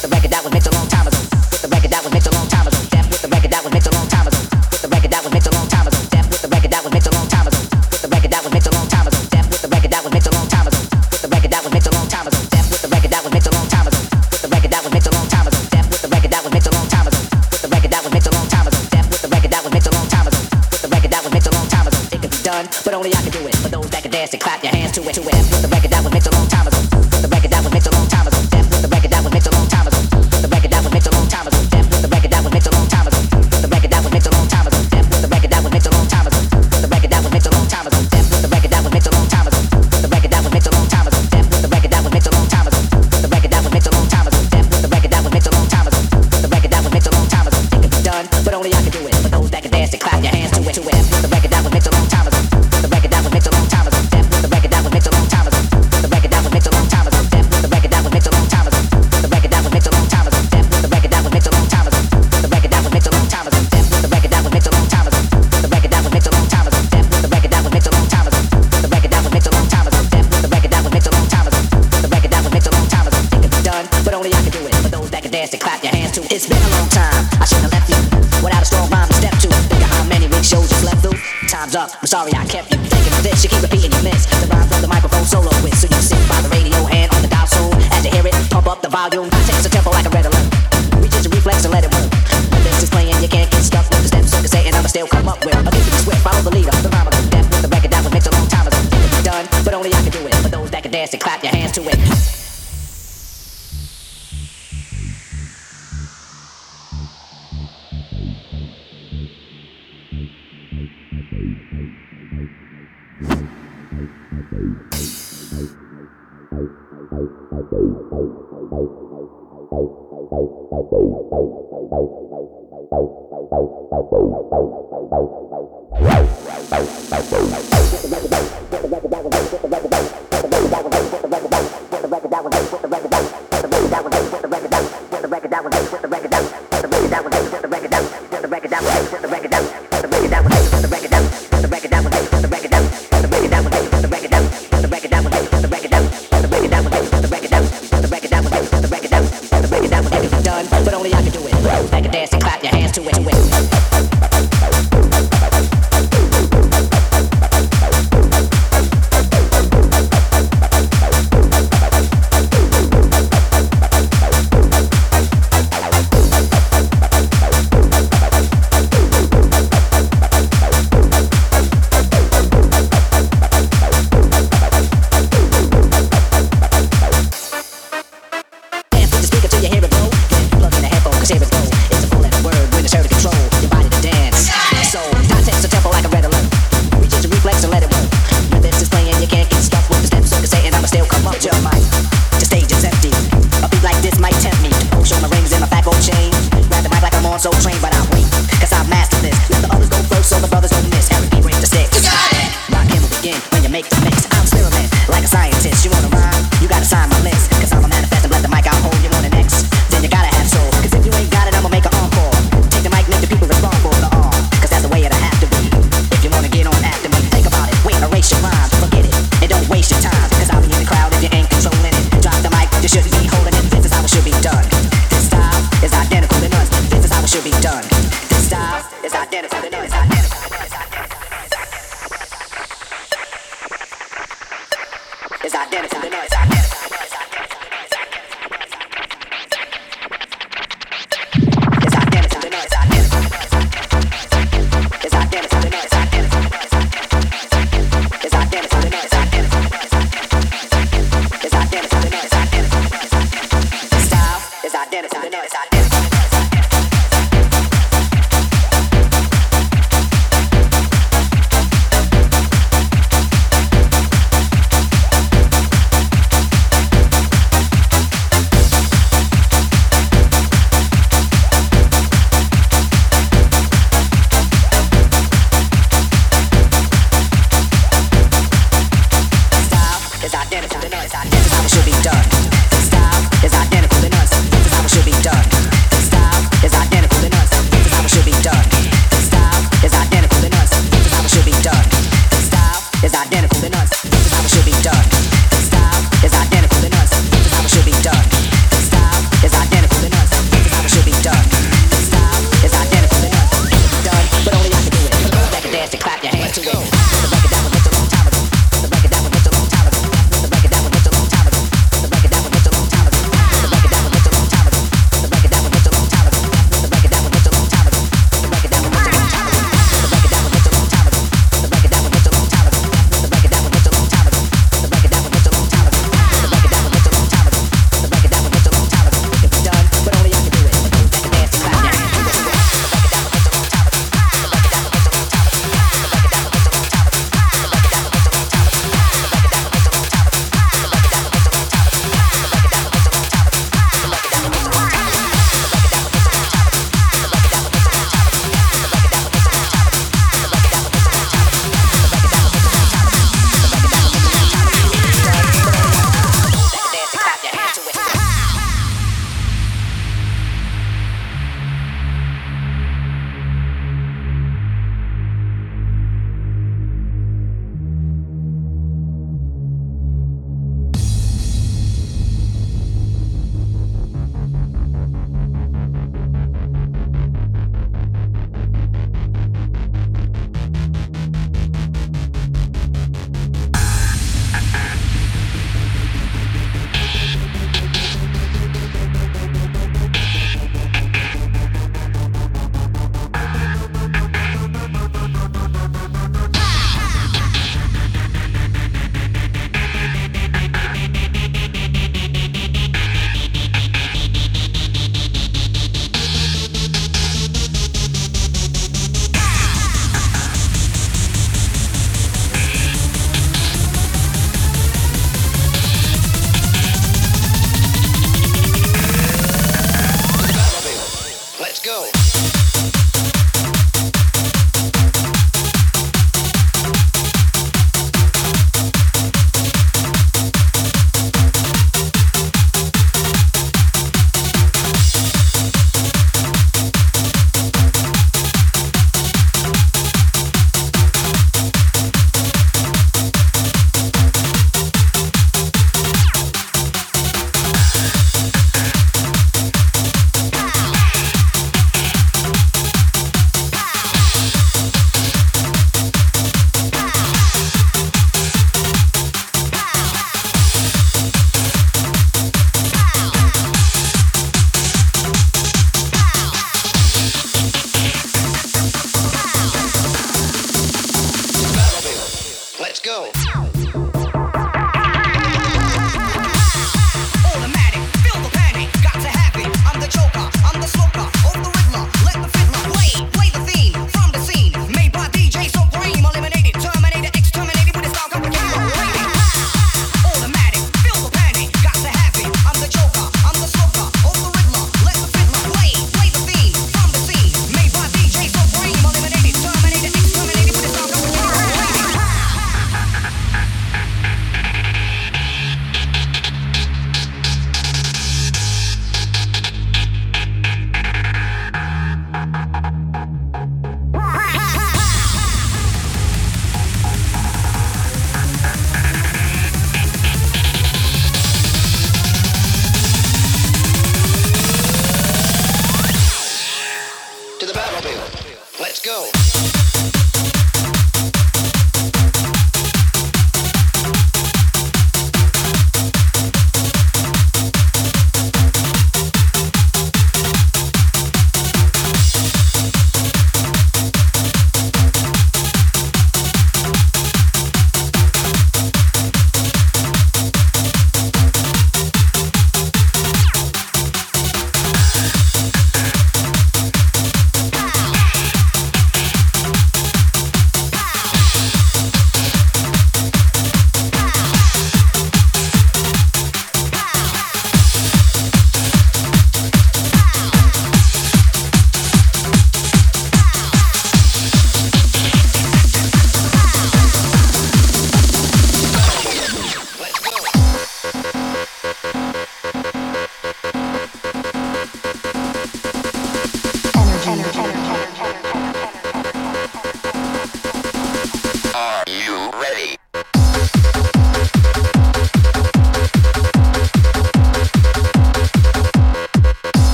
Cause if you ain't got it, I'ma make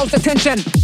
close attention.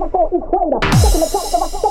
Wait,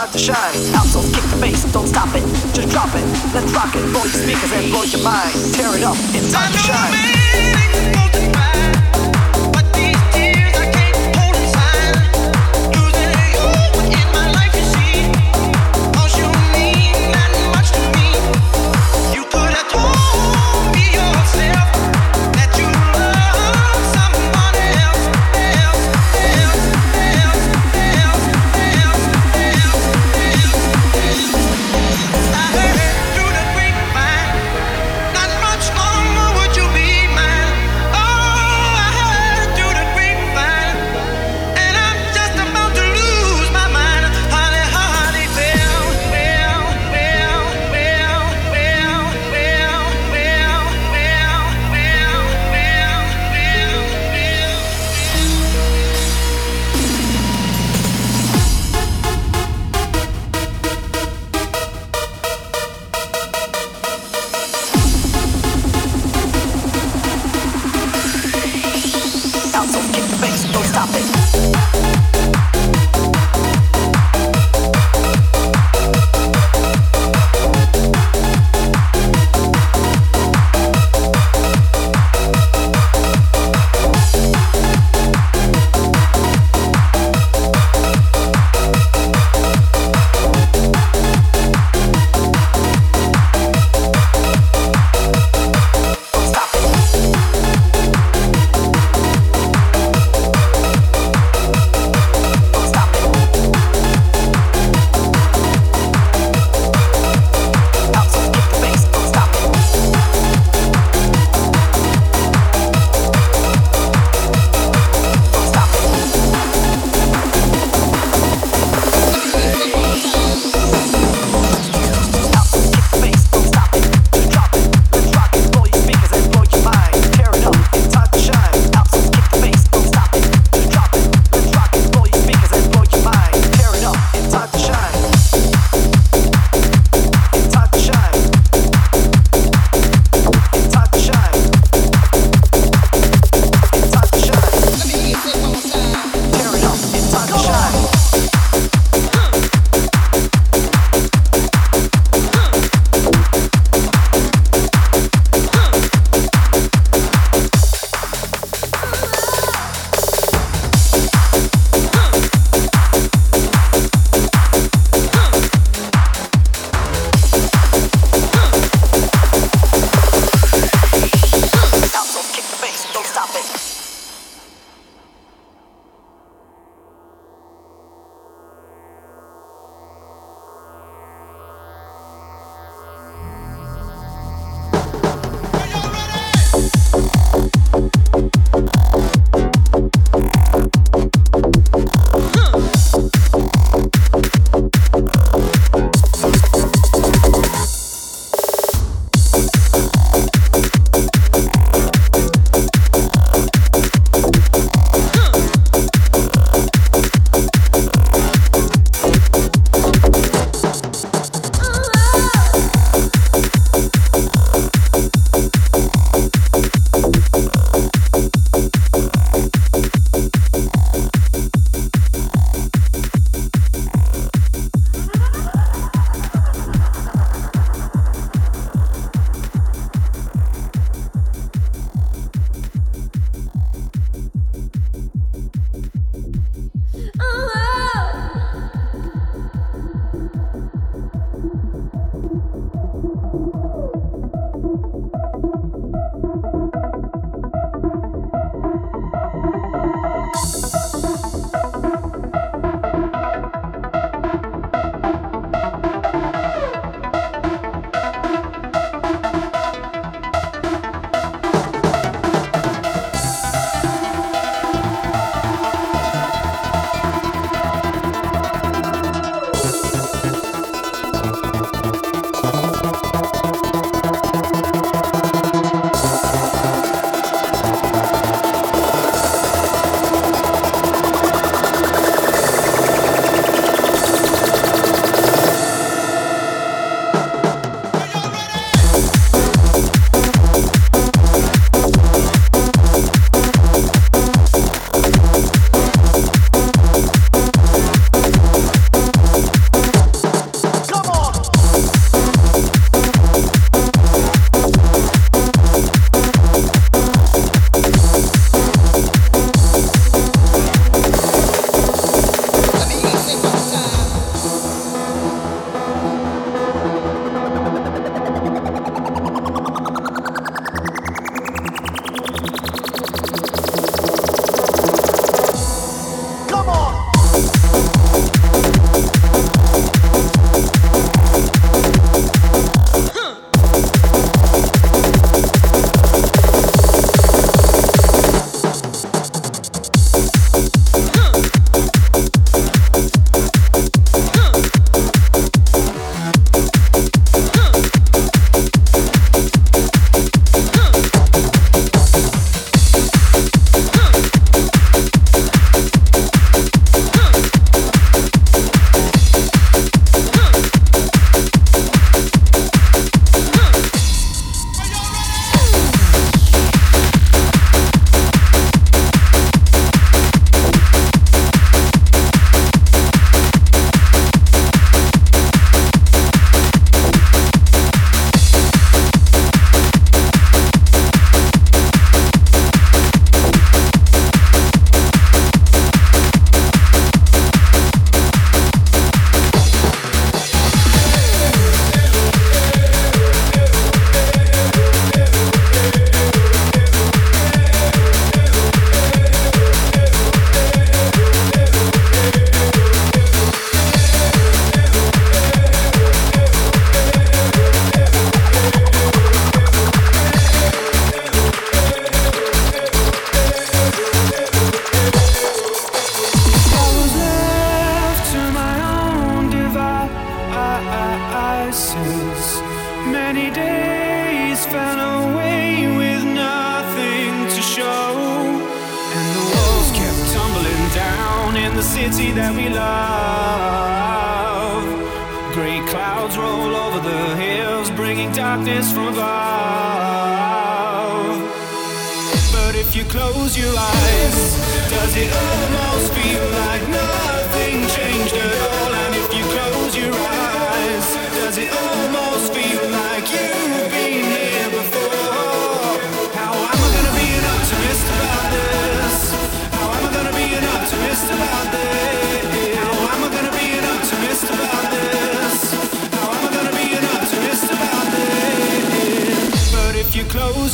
hard to shine.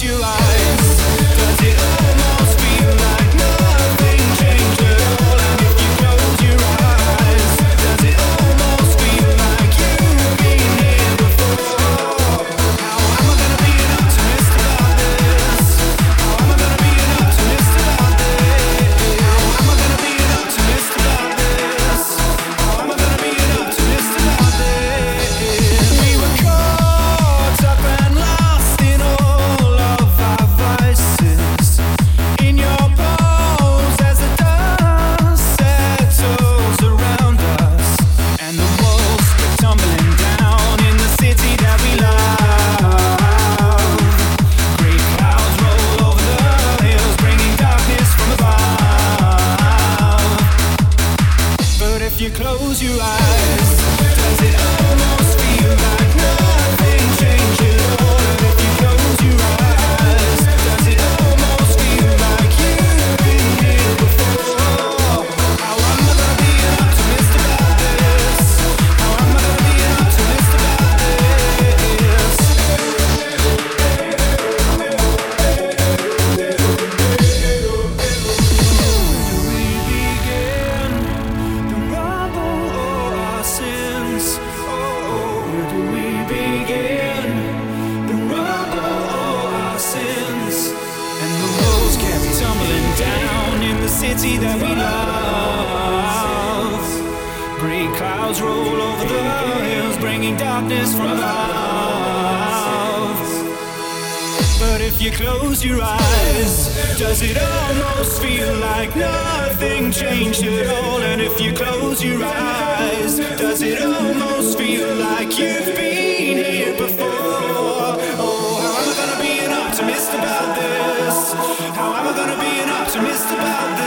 You close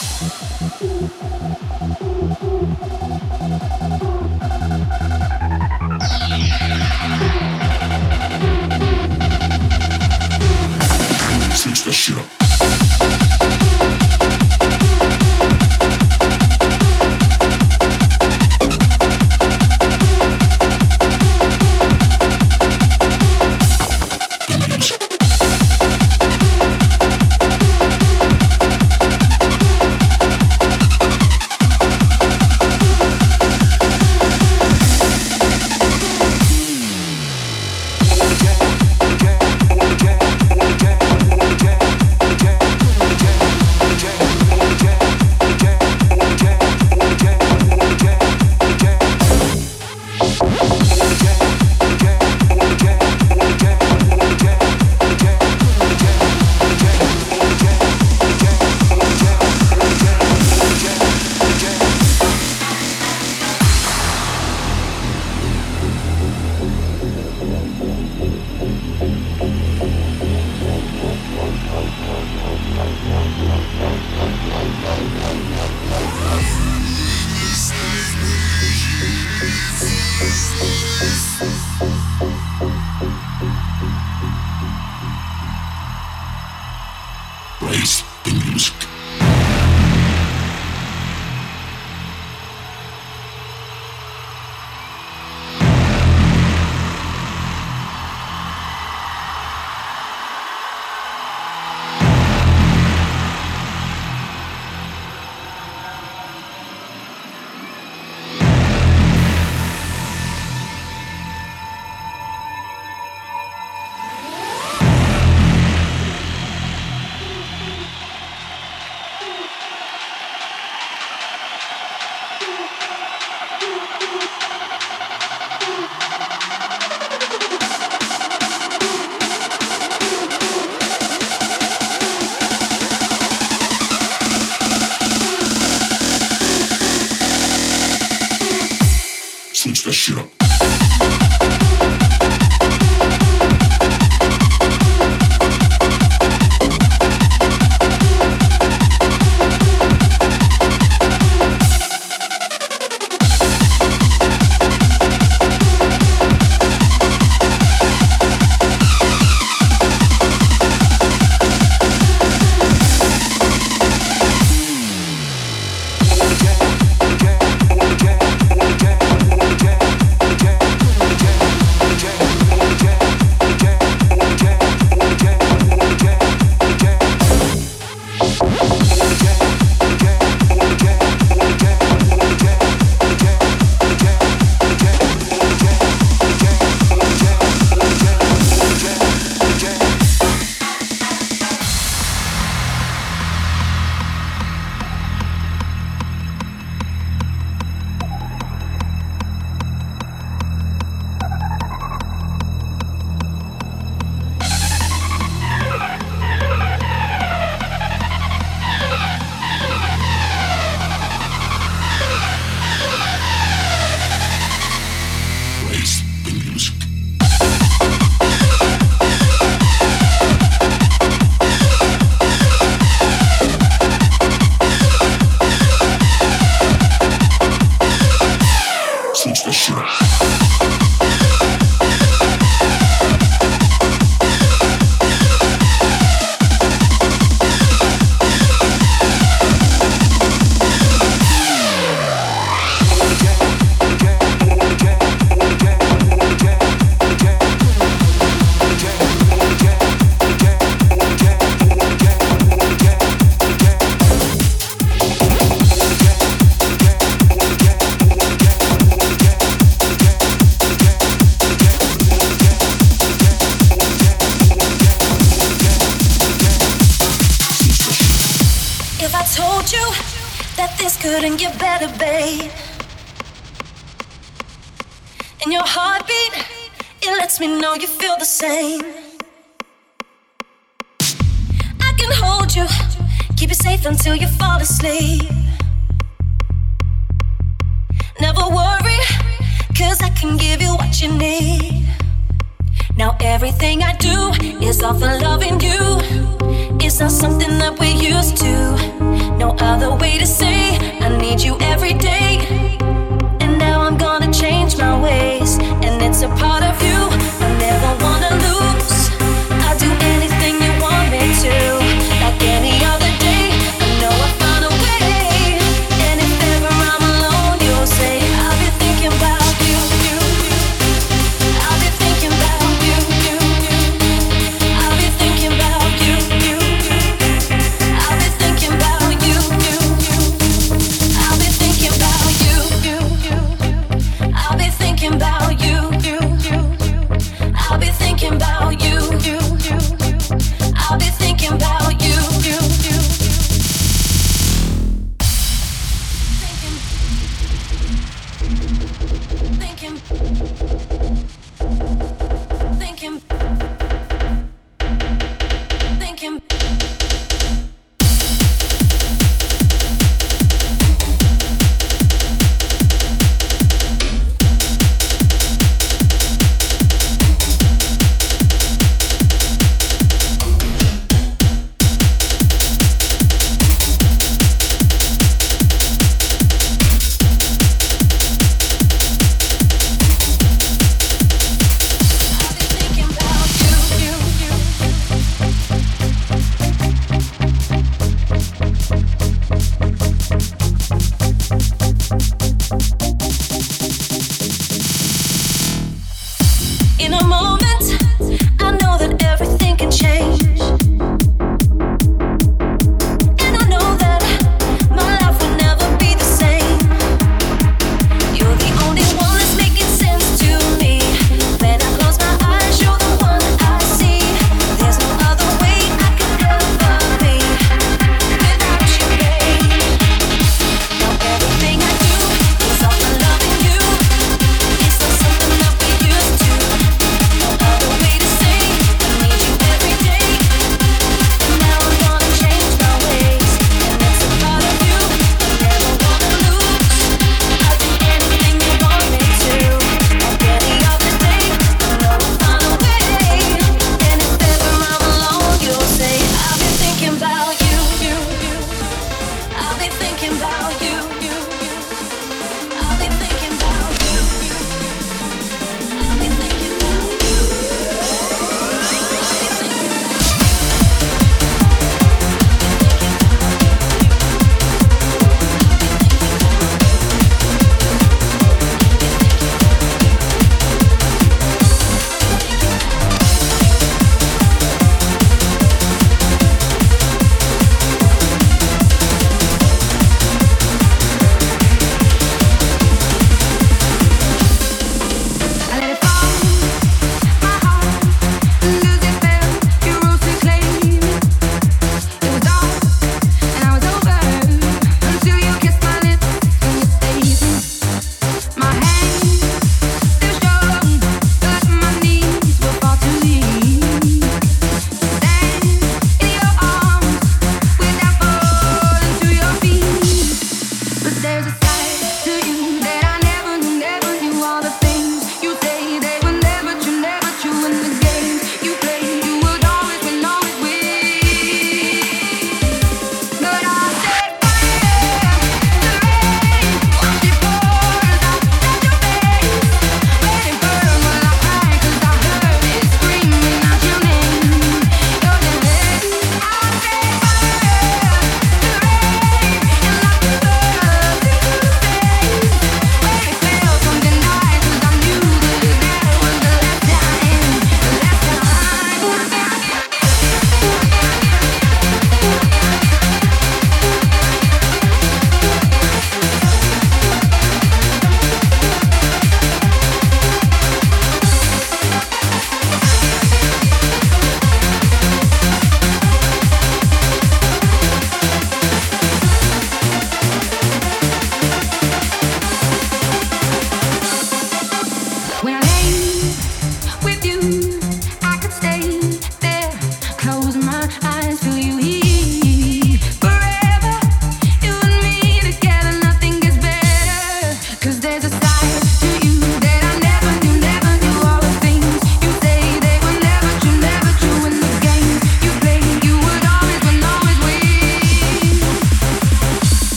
Thank you. until you fall asleep. Never worry, cause I can give you what you need. Now everything I do is all for loving you. It's not something that we used to. No other way to say I need you every day. And now I'm gonna change my ways, and it's a part of you.